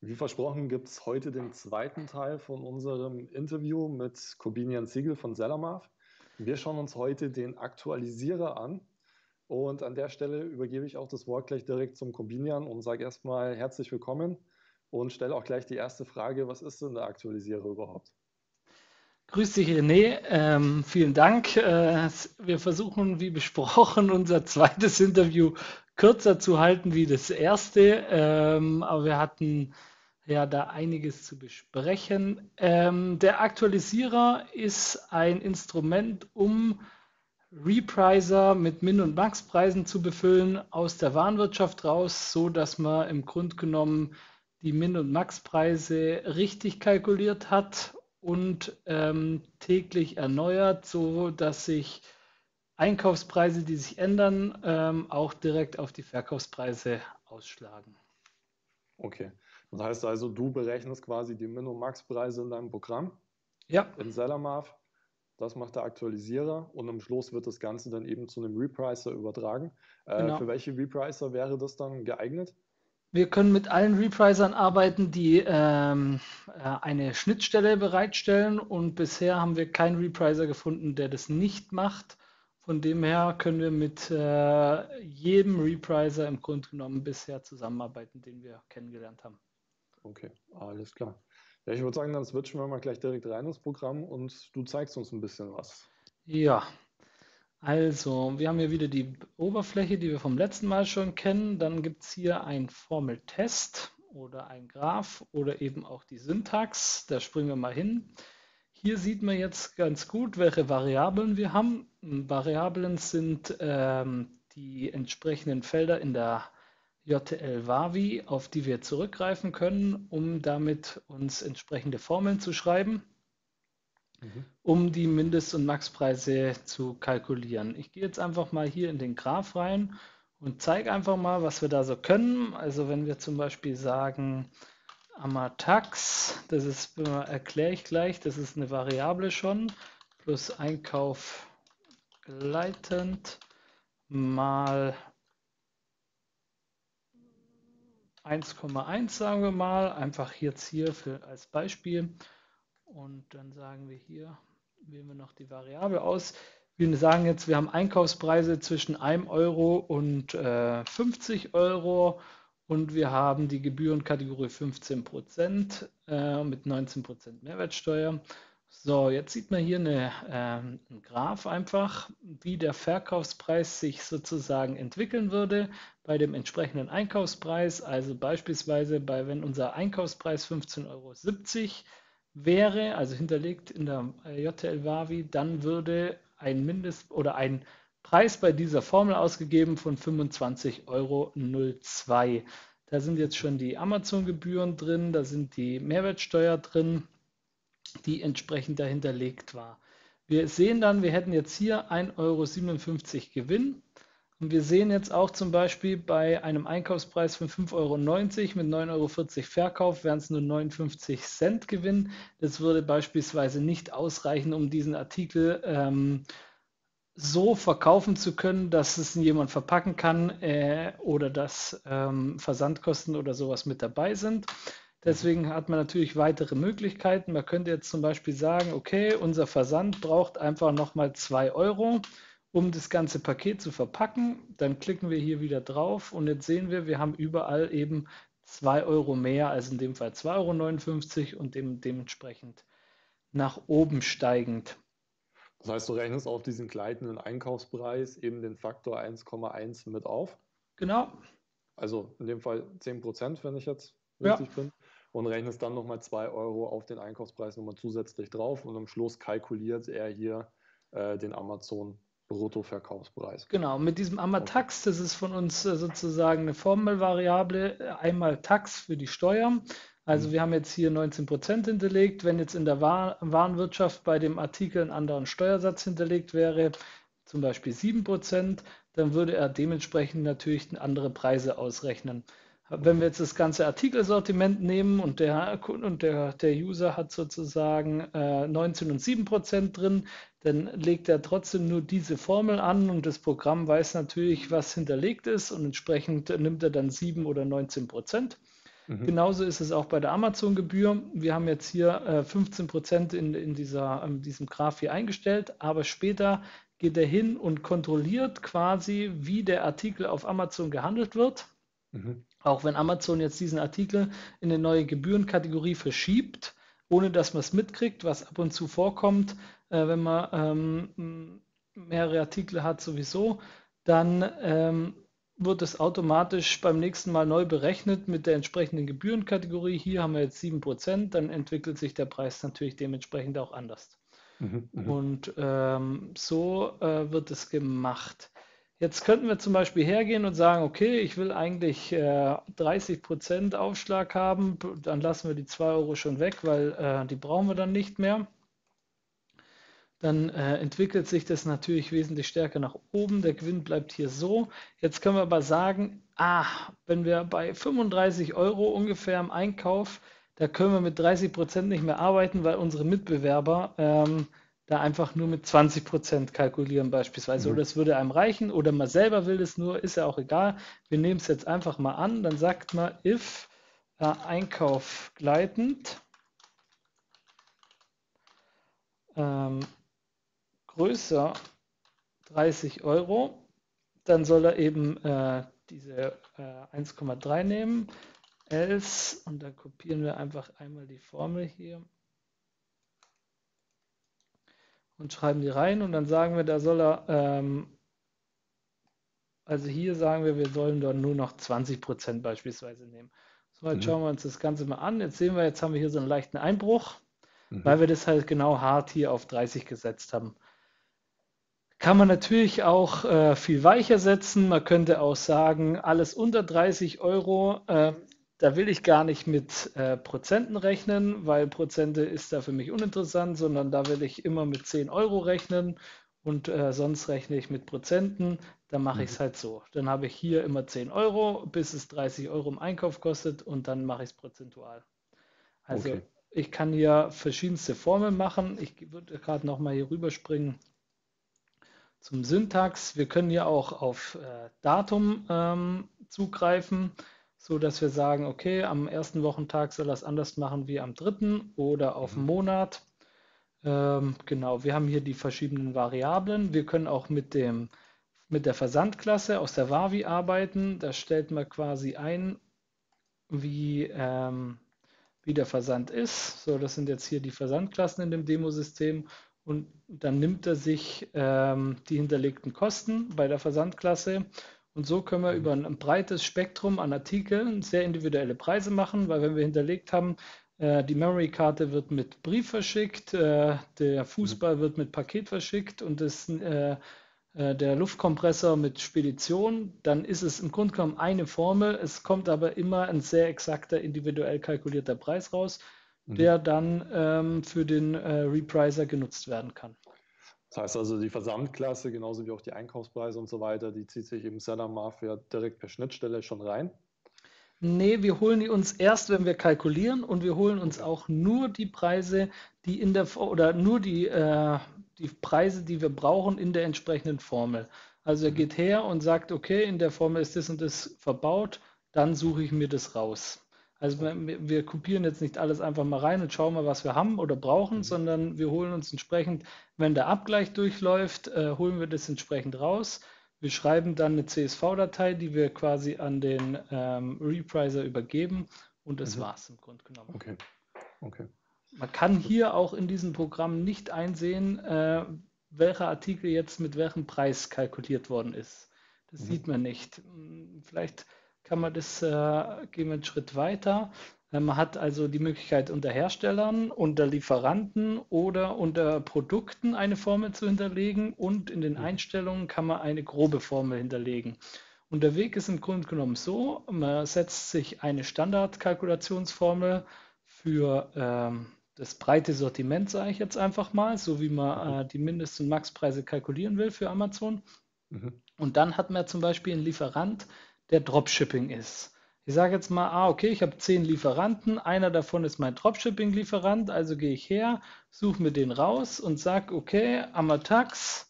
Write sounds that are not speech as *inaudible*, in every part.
Wie versprochen gibt es heute den zweiten Teil von unserem Interview mit Corbinian Ziegel von Sellermarf. Wir schauen uns heute den Aktualisierer an und an der Stelle übergebe ich auch das Wort gleich direkt zum Corbinian und sage erstmal herzlich willkommen und stelle auch gleich die erste Frage, was ist denn der Aktualisierer überhaupt? Grüß dich, René. Ähm, vielen Dank. Äh, wir versuchen, wie besprochen, *laughs* unser zweites Interview kürzer zu halten wie das erste. Ähm, aber wir hatten ja da einiges zu besprechen. Ähm, der Aktualisierer ist ein Instrument, um Repricer mit Min- und Max-Preisen zu befüllen aus der Warenwirtschaft raus, so dass man im Grunde genommen die Min- und Max-Preise richtig kalkuliert hat und ähm, täglich erneuert, so dass sich Einkaufspreise, die sich ändern, ähm, auch direkt auf die Verkaufspreise ausschlagen. Okay. Das heißt also, du berechnest quasi die Min- und Max-Preise in deinem Programm. Ja. In Sellermarv. Das macht der Aktualisierer und am Schluss wird das Ganze dann eben zu einem Repricer übertragen. Äh, genau. Für welche Repricer wäre das dann geeignet? Wir können mit allen Repricern arbeiten, die ähm, äh, eine Schnittstelle bereitstellen und bisher haben wir keinen Repricer gefunden, der das nicht macht. Von dem her können wir mit äh, jedem Repricer im Grunde genommen bisher zusammenarbeiten, den wir kennengelernt haben. Okay, alles klar. Ja, ich würde sagen, dann switchen wir mal gleich direkt rein ins Programm und du zeigst uns ein bisschen was. Ja, also wir haben hier wieder die Oberfläche, die wir vom letzten Mal schon kennen. Dann gibt es hier einen Formeltest oder ein Graph oder eben auch die Syntax. Da springen wir mal hin. Hier sieht man jetzt ganz gut, welche Variablen wir haben. Variablen sind ähm, die entsprechenden Felder in der JTL-Wavi, auf die wir zurückgreifen können, um damit uns entsprechende Formeln zu schreiben, mhm. um die Mindest- und Maxpreise zu kalkulieren. Ich gehe jetzt einfach mal hier in den Graph rein und zeige einfach mal, was wir da so können. Also wenn wir zum Beispiel sagen, Amatax, das ist, erkläre ich gleich, das ist eine Variable schon, plus Einkauf gleitend mal 1,1 sagen wir mal, einfach jetzt hier für, als Beispiel. Und dann sagen wir hier, wählen wir noch die Variable aus. Wir sagen jetzt, wir haben Einkaufspreise zwischen 1 Euro und äh, 50 Euro und wir haben die Gebührenkategorie 15% äh, mit 19% Mehrwertsteuer. So, jetzt sieht man hier eine, äh, einen Graph einfach, wie der Verkaufspreis sich sozusagen entwickeln würde bei dem entsprechenden Einkaufspreis. Also beispielsweise bei, wenn unser Einkaufspreis 15,70 Euro wäre, also hinterlegt in der äh, JTL Wavi, dann würde ein Mindest- oder ein Preis bei dieser Formel ausgegeben von 25,02 Euro. Da sind jetzt schon die Amazon-Gebühren drin, da sind die Mehrwertsteuer drin die entsprechend dahinterlegt war. Wir sehen dann, wir hätten jetzt hier 1,57 Euro Gewinn. Und wir sehen jetzt auch zum Beispiel bei einem Einkaufspreis von 5,90 Euro mit 9,40 Euro Verkauf wären es nur 59 Cent Gewinn. Das würde beispielsweise nicht ausreichen, um diesen Artikel ähm, so verkaufen zu können, dass es jemand verpacken kann äh, oder dass ähm, Versandkosten oder sowas mit dabei sind. Deswegen hat man natürlich weitere Möglichkeiten. Man könnte jetzt zum Beispiel sagen, okay, unser Versand braucht einfach nochmal 2 Euro, um das ganze Paket zu verpacken. Dann klicken wir hier wieder drauf und jetzt sehen wir, wir haben überall eben 2 Euro mehr, also in dem Fall 2,59 Euro und dem, dementsprechend nach oben steigend. Das heißt, du rechnest auf diesen gleitenden Einkaufspreis eben den Faktor 1,1 mit auf? Genau. Also in dem Fall 10 Prozent, wenn ich jetzt richtig ja. bin und rechnest dann nochmal 2 Euro auf den Einkaufspreis nochmal zusätzlich drauf und am Schluss kalkuliert er hier äh, den Amazon Bruttoverkaufspreis. Genau, mit diesem Amatax, das ist von uns äh, sozusagen eine Formelvariable, einmal Tax für die Steuer. Also mhm. wir haben jetzt hier 19% hinterlegt. Wenn jetzt in der Warenwirtschaft bei dem Artikel ein anderer Steuersatz hinterlegt wäre, zum Beispiel 7%, dann würde er dementsprechend natürlich andere Preise ausrechnen. Wenn wir jetzt das ganze Artikelsortiment nehmen und der, und der, der User hat sozusagen äh, 19 und 7 Prozent drin, dann legt er trotzdem nur diese Formel an und das Programm weiß natürlich, was hinterlegt ist und entsprechend nimmt er dann 7 oder 19 Prozent. Mhm. Genauso ist es auch bei der Amazon-Gebühr. Wir haben jetzt hier äh, 15% in, in dieser, in diesem Graph hier eingestellt, aber später geht er hin und kontrolliert quasi, wie der Artikel auf Amazon gehandelt wird. Mhm. Auch wenn Amazon jetzt diesen Artikel in eine neue Gebührenkategorie verschiebt, ohne dass man es mitkriegt, was ab und zu vorkommt, äh, wenn man ähm, mehrere Artikel hat sowieso, dann ähm, wird es automatisch beim nächsten Mal neu berechnet mit der entsprechenden Gebührenkategorie. Hier haben wir jetzt 7%, dann entwickelt sich der Preis natürlich dementsprechend auch anders. Mhm, mhm. Und ähm, so äh, wird es gemacht. Jetzt könnten wir zum Beispiel hergehen und sagen, okay, ich will eigentlich äh, 30% Aufschlag haben, dann lassen wir die 2 Euro schon weg, weil äh, die brauchen wir dann nicht mehr dann äh, entwickelt sich das natürlich wesentlich stärker nach oben. Der Gewinn bleibt hier so. Jetzt können wir aber sagen, ah, wenn wir bei 35 Euro ungefähr im Einkauf, da können wir mit 30 Prozent nicht mehr arbeiten, weil unsere Mitbewerber ähm, da einfach nur mit 20 Prozent kalkulieren beispielsweise. Mhm. Oder es würde einem reichen oder man selber will es nur, ist ja auch egal. Wir nehmen es jetzt einfach mal an. Dann sagt man if äh, Einkauf gleitend. Ähm, größer 30 Euro, dann soll er eben äh, diese äh, 1,3 nehmen, else, und dann kopieren wir einfach einmal die Formel hier und schreiben die rein und dann sagen wir, da soll er, ähm, also hier sagen wir, wir sollen dann nur noch 20% beispielsweise nehmen. So, jetzt mhm. schauen wir uns das Ganze mal an. Jetzt sehen wir, jetzt haben wir hier so einen leichten Einbruch, mhm. weil wir das halt genau hart hier auf 30 gesetzt haben. Kann man natürlich auch äh, viel weicher setzen. Man könnte auch sagen, alles unter 30 Euro, äh, da will ich gar nicht mit äh, Prozenten rechnen, weil Prozente ist da für mich uninteressant, sondern da will ich immer mit 10 Euro rechnen und äh, sonst rechne ich mit Prozenten. Dann mache mhm. ich es halt so. Dann habe ich hier immer 10 Euro, bis es 30 Euro im Einkauf kostet und dann mache ich es prozentual. Also okay. ich kann hier verschiedenste Formeln machen. Ich würde gerade noch mal hier rüberspringen zum Syntax. Wir können hier auch auf äh, Datum ähm, zugreifen, so dass wir sagen, okay, am ersten Wochentag soll das anders machen wie am dritten oder auf mhm. Monat. Ähm, genau, wir haben hier die verschiedenen Variablen. Wir können auch mit dem mit der Versandklasse aus der Wavi arbeiten. Da stellt man quasi ein, wie, ähm, wie der Versand ist. So, das sind jetzt hier die Versandklassen in dem Demosystem und dann nimmt er sich ähm, die hinterlegten Kosten bei der Versandklasse und so können wir über ein, breites Spektrum an Artikeln sehr individuelle Preise machen, weil wenn wir hinterlegt haben, äh, die Memory-Karte wird mit Brief verschickt, äh, der Fußball wird mit Paket verschickt und das, äh, der Luftkompressor mit Spedition, dann ist es im Grunde genommen eine Formel. Es kommt aber immer ein sehr exakter, individuell kalkulierter Preis raus. Mhm. der dann ähm, für den Repricer genutzt werden kann. Das heißt also, die Versandklasse, genauso wie auch die Einkaufspreise und so weiter, die zieht sich im Seller Mafia direkt per Schnittstelle schon rein? Nee, wir holen die uns erst, wenn wir kalkulieren und wir holen uns auch nur die Preise, die in der oder nur die, äh, die Preise, die wir brauchen in der entsprechenden Formel. Also er mhm. geht her und sagt, okay, in der Formel ist das und das verbaut, dann suche ich mir das raus. Also wir, wir, kopieren jetzt nicht alles einfach mal rein und schauen mal, was wir haben oder brauchen, mhm. sondern wir holen uns entsprechend, wenn der Abgleich durchläuft, äh, holen wir das entsprechend raus. Wir schreiben dann eine CSV-Datei, die wir quasi an den ähm, Repriser übergeben und das mhm. war's im Grunde genommen. Okay. okay. Man kann hier auch in diesem Programm nicht einsehen, äh, welcher Artikel jetzt mit welchem Preis kalkuliert worden ist. Das mhm. sieht man nicht. Hm, vielleicht kann man das, äh, gehen wir einen Schritt weiter. Äh, man hat also die Möglichkeit, unter Herstellern, unter Lieferanten oder unter Produkten eine Formel zu hinterlegen und in den. Einstellungen kann man eine grobe Formel hinterlegen. Und der Weg ist im Grunde genommen so, man setzt sich eine Standardkalkulationsformel für ähm, das breite Sortiment, sage ich jetzt einfach mal, so wie man äh, die Mindest- und Maxpreise kalkulieren will für Amazon. Mhm. Und dann hat man zum Beispiel einen Lieferant, der Dropshipping ist. Ich sage jetzt mal, ah, okay, ich habe zehn Lieferanten, einer davon ist mein Dropshipping-Lieferant, also gehe ich her, suche mir den raus und sage, okay, Amatax,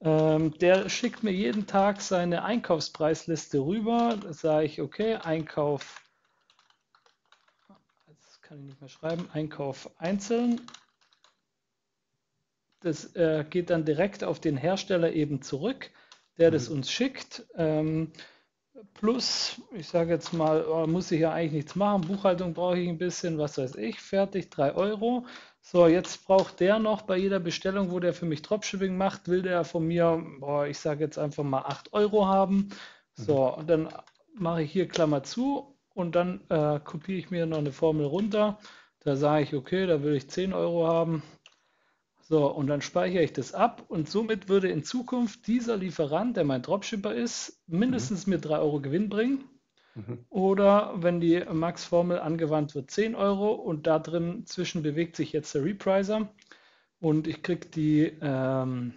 ähm, der schickt mir jeden Tag seine Einkaufspreisliste rüber. Da sage ich, okay, Einkauf kann ich nicht mehr schreiben, Einkauf einzeln. Das äh, geht dann direkt auf den Hersteller eben zurück, der mhm. das uns schickt. Ähm, plus, ich sage jetzt mal, oh, muss ich ja eigentlich nichts machen, Buchhaltung brauche ich ein bisschen, was weiß ich, fertig, 3 Euro. So, jetzt braucht der noch bei jeder Bestellung, wo der für mich Dropshipping macht, will der von mir, boah, ich sage jetzt einfach mal 8 Euro haben. So, mhm. und dann mache ich hier Klammer zu und dann äh, kopiere ich mir noch eine Formel runter. Da sage ich, okay, da will ich 10 Euro haben. So, und dann speichere ich das ab und somit würde in Zukunft dieser Lieferant, der mein Dropshipper ist, mindestens mhm. mir 3 Euro Gewinn bringen. Mhm. Oder wenn die Max-Formel angewandt wird, 10 Euro und da drin zwischen bewegt sich jetzt der Repricer und ich kriege die ähm,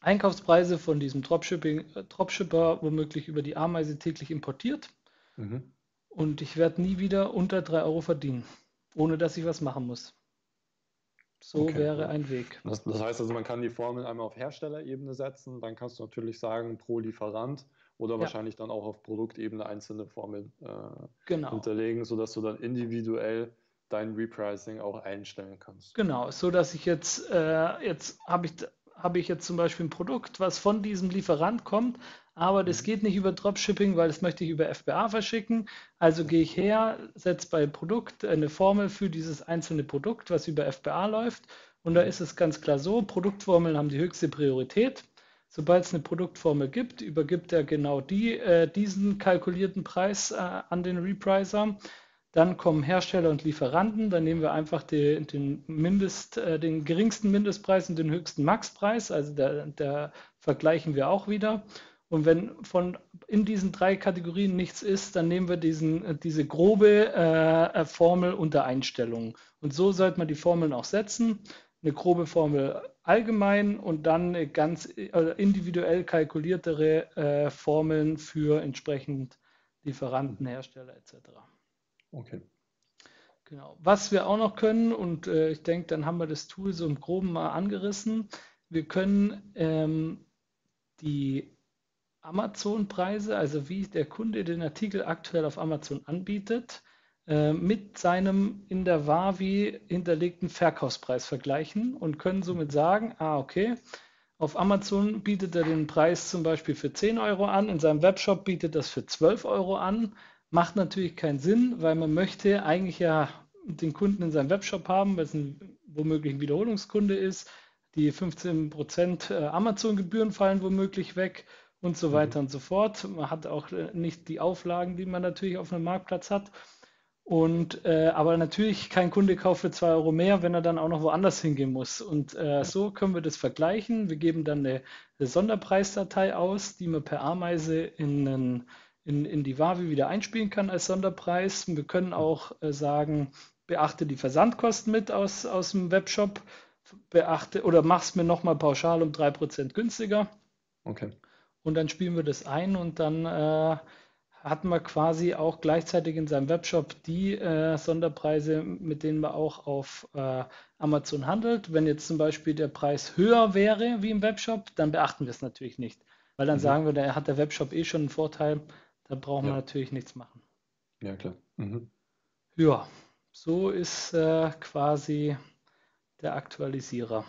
Einkaufspreise von diesem Dropshipping, äh, Dropshipper womöglich über die Ameise täglich importiert. Mhm. Und ich werde nie wieder unter 3 Euro verdienen, ohne dass ich was machen muss. So okay. wäre ein Weg. Das, das, heißt also, man kann die Formel einmal auf Herstellerebene setzen, dann kannst du natürlich sagen pro Lieferant oder ja. wahrscheinlich dann auch auf Produktebene einzelne Formeln äh, genau. hinterlegen, sodass du dann individuell dein Repricing auch einstellen kannst. Genau, so dass ich jetzt, äh, jetzt habe ich habe ich jetzt zum Beispiel ein Produkt, was von diesem Lieferant kommt, aber das geht nicht über Dropshipping, weil das möchte ich über FBA verschicken. Also gehe ich her, setze bei Produkt eine Formel für dieses einzelne Produkt, was über FBA läuft. Und da ist es ganz klar so, Produktformeln haben die höchste Priorität. Sobald es eine Produktformel gibt, übergibt er genau die, äh, diesen kalkulierten Preis äh, an den Repricer. Dann kommen Hersteller und Lieferanten. Dann nehmen wir einfach die, den, Mindest, äh, den geringsten Mindestpreis und den höchsten Maxpreis. Also der vergleichen wir auch wieder. Und wenn von in diesen drei Kategorien nichts ist, dann nehmen wir diesen, äh, diese grobe äh, Formel unter Einstellungen. Und so sollte man die Formeln auch setzen. Eine grobe Formel allgemein und dann ganz äh, individuell kalkuliertere äh, Formeln für entsprechend Lieferanten, Hersteller etc. Okay. Genau. Was wir auch noch können, und äh, ich denke, dann haben wir das Tool so im Groben mal angerissen. Wir können ähm, die Amazon-Preise, also wie der Kunde den Artikel aktuell auf Amazon anbietet, äh, mit seinem in der Wavi hinterlegten Verkaufspreis vergleichen und können somit sagen, ah, okay, auf Amazon bietet er den Preis zum Beispiel für 10 Euro an, in seinem Webshop bietet das für 12 Euro an Macht natürlich keinen Sinn, weil man möchte eigentlich ja den Kunden in seinem Webshop haben, weil es ein womöglich ein Wiederholungskunde ist. Die 15% äh, Amazon-Gebühren fallen womöglich weg und so mhm. weiter und so fort. Man hat auch äh, nicht die Auflagen, die man natürlich auf einem Marktplatz hat. Und äh, aber natürlich kein Kunde kauft für 2 Euro mehr, wenn er dann auch noch woanders hingehen muss. Und äh, so können wir das vergleichen. Wir geben dann eine, eine Sonderpreisdatei aus, die man per Ameise in einen in, in die Wavi wieder einspielen kann als Sonderpreis. Wir können auch äh, sagen, beachte die Versandkosten mit aus, aus dem Webshop, beachte oder mach's mir nochmal pauschal um 3% günstiger. Okay. Und dann spielen wir das ein und dann äh, hat man quasi auch gleichzeitig in seinem Webshop die äh, Sonderpreise, mit denen man auch auf äh, Amazon handelt. Wenn jetzt zum Beispiel der Preis höher wäre wie im Webshop, dann beachten wir es natürlich nicht. Weil dann mhm. sagen wir, da hat der Webshop eh schon einen Vorteil, da braucht man natürlich nichts machen. Ja, klar. Mhm. Ja, so ist äh, quasi der Aktualisierer.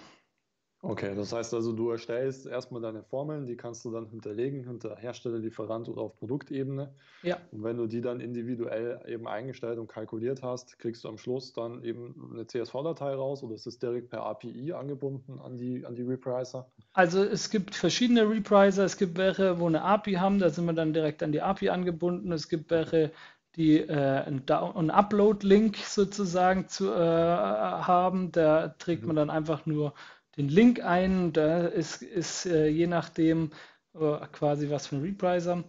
Okay, das heißt also, du erstellst erstmal deine Formeln, die kannst du dann hinterlegen hinter Hersteller, Lieferant oder auf Produktebene. Ja. Und wenn du die dann individuell eben eingestellt und kalkuliert hast, kriegst du am Schluss dann eben eine CSV-Datei raus oder ist es direkt per API angebunden an die, an die Repricer? Also es gibt verschiedene Repricer, es gibt welche, wo eine API haben, da sind wir dann direkt an die API angebunden. Es gibt welche, die äh, einen, einen Upload-Link sozusagen zu, äh, haben. Da trägt mhm. man dann einfach nur den Link ein. Da ist, ist äh, je nachdem äh, quasi was für ein Repricer.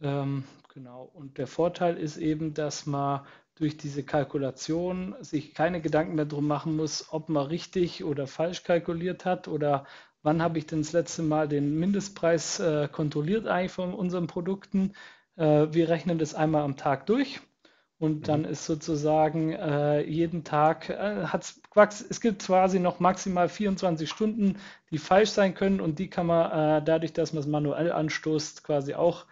Ähm, genau. Und der Vorteil ist eben, dass man durch diese Kalkulation sich keine Gedanken mehr darum machen muss, ob man richtig oder falsch kalkuliert hat oder wann habe ich denn das letzte Mal den Mindestpreis äh, kontrolliert eigentlich von unseren Produkten. Äh, wir rechnen das einmal am Tag durch und dann mhm. ist sozusagen äh, jeden Tag, äh, hat's, es gibt quasi noch maximal 24 Stunden, die falsch sein können und die kann man äh, dadurch, dass man es manuell anstoßt, quasi auch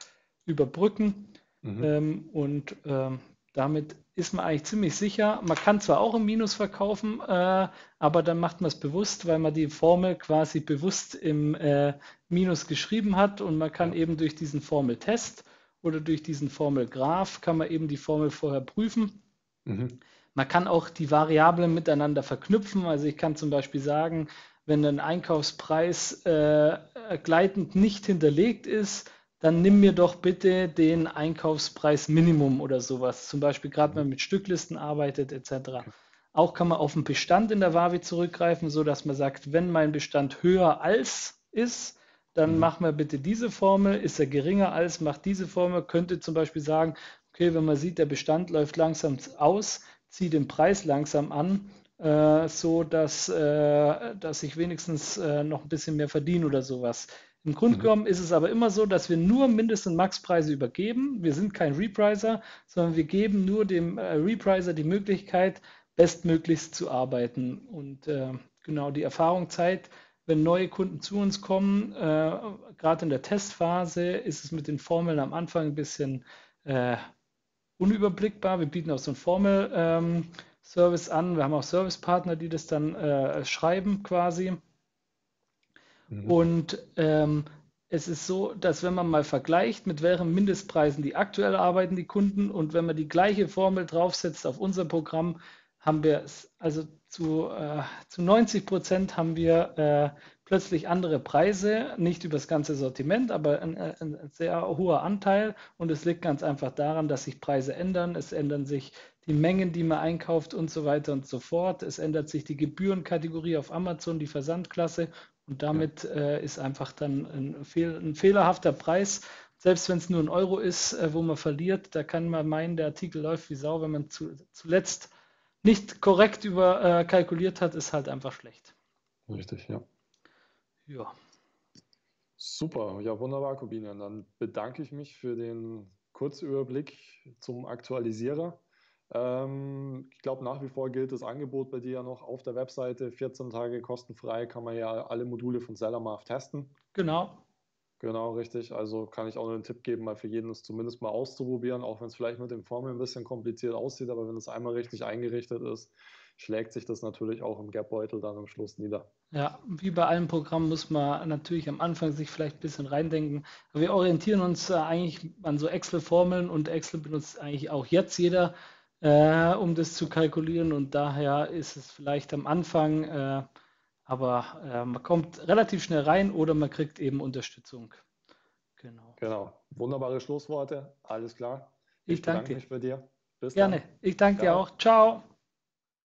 überbrücken. Mhm. Ähm, und ähm, damit ist man eigentlich ziemlich sicher. Man kann zwar auch im Minus verkaufen, äh, aber dann macht man es bewusst, weil man die Formel quasi bewusst im äh, Minus geschrieben hat und man kann eben durch diesen Formeltest oder durch diesen Formelgraph kann man eben die Formel vorher prüfen. Mhm. Man kann auch die Variablen miteinander verknüpfen. Also ich kann zum Beispiel sagen, wenn ein Einkaufspreis äh, gleitend nicht hinterlegt ist, dann nimm mir doch bitte den Einkaufspreis Minimum oder sowas. Zum Beispiel gerade wenn man mit Stücklisten arbeitet etc. Okay. Auch kann man auf den Bestand in der Wavi zurückgreifen, sodass man sagt, wenn mein Bestand höher als ist, dann mhm. mach mal bitte diese Formel. Ist er geringer als, macht diese Formel. Könnte zum Beispiel sagen, okay, wenn man sieht, der Bestand läuft langsam aus, zieh den Preis langsam an, äh, so dass, äh, dass ich wenigstens äh, noch ein bisschen mehr verdiene oder sowas. Im Grunde mhm. genommen ist es aber immer so, dass wir nur Mindest- und Maxpreise übergeben. Wir sind kein Repricer, sondern wir geben nur dem äh, Repricer die Möglichkeit, bestmöglichst zu arbeiten. Und äh, genau die Erfahrung zeigt, wenn neue Kunden zu uns kommen, äh, gerade in der Testphase, ist es mit den Formeln am Anfang ein bisschen äh, unüberblickbar. Wir bieten auch so einen Formel-Service ähm, an. Wir haben auch Servicepartner, die das dann äh, schreiben quasi. Mhm. Und ähm, es ist so, dass wenn man mal vergleicht, mit welchen Mindestpreisen die aktuell arbeiten, die Kunden, und wenn man die gleiche Formel draufsetzt auf unser Programm, haben wir also zu, äh, zu 90 Prozent haben wir äh, plötzlich andere Preise, nicht über das ganze Sortiment, aber ein, ein, sehr hoher Anteil. Und es liegt ganz einfach daran, dass sich Preise ändern. Es ändern sich die Mengen, die man einkauft und so weiter und so fort. Es ändert sich die Gebührenkategorie auf Amazon, die Versandklasse und damit ja. äh, ist einfach dann ein, fehl, ein, fehlerhafter Preis, selbst wenn es nur ein Euro ist, äh, wo man verliert, da kann man meinen, der Artikel läuft wie Sau, wenn man zu, zuletzt nicht korrekt über äh, kalkuliert hat, ist halt einfach schlecht. Richtig, ja. Ja. Super, ja wunderbar, Corbinian. Dann bedanke ich mich für den Kurzüberblick zum Aktualisierer. Ähm, ich glaube, nach wie vor gilt das Angebot bei dir ja noch auf der Webseite. 14 Tage kostenfrei kann man ja alle Module von Sellermarf testen. Genau. Genau, richtig. Also kann ich auch nur einen Tipp geben, mal für jeden das zumindest mal auszuprobieren, auch wenn es vielleicht mit dem Formeln ein bisschen kompliziert aussieht, aber wenn es einmal richtig eingerichtet ist, schlägt sich das natürlich auch im Gap-Beutel dann am Schluss nieder. Ja, wie bei allen Programmen muss man natürlich am Anfang sich vielleicht ein bisschen reindenken. Wir orientieren uns äh, eigentlich an so Excel-Formeln und Excel benutzt eigentlich auch jetzt jeder äh, um das zu kalkulieren. Und daher ist es vielleicht am Anfang, äh, aber äh, man kommt relativ schnell rein oder man kriegt eben Unterstützung. Genau. Genau. Wunderbare Schlussworte. Alles klar. Ich, ich danke mich bei dir. Bis Gerne. Dann. Ich danke Ciao. dir auch. Ciao.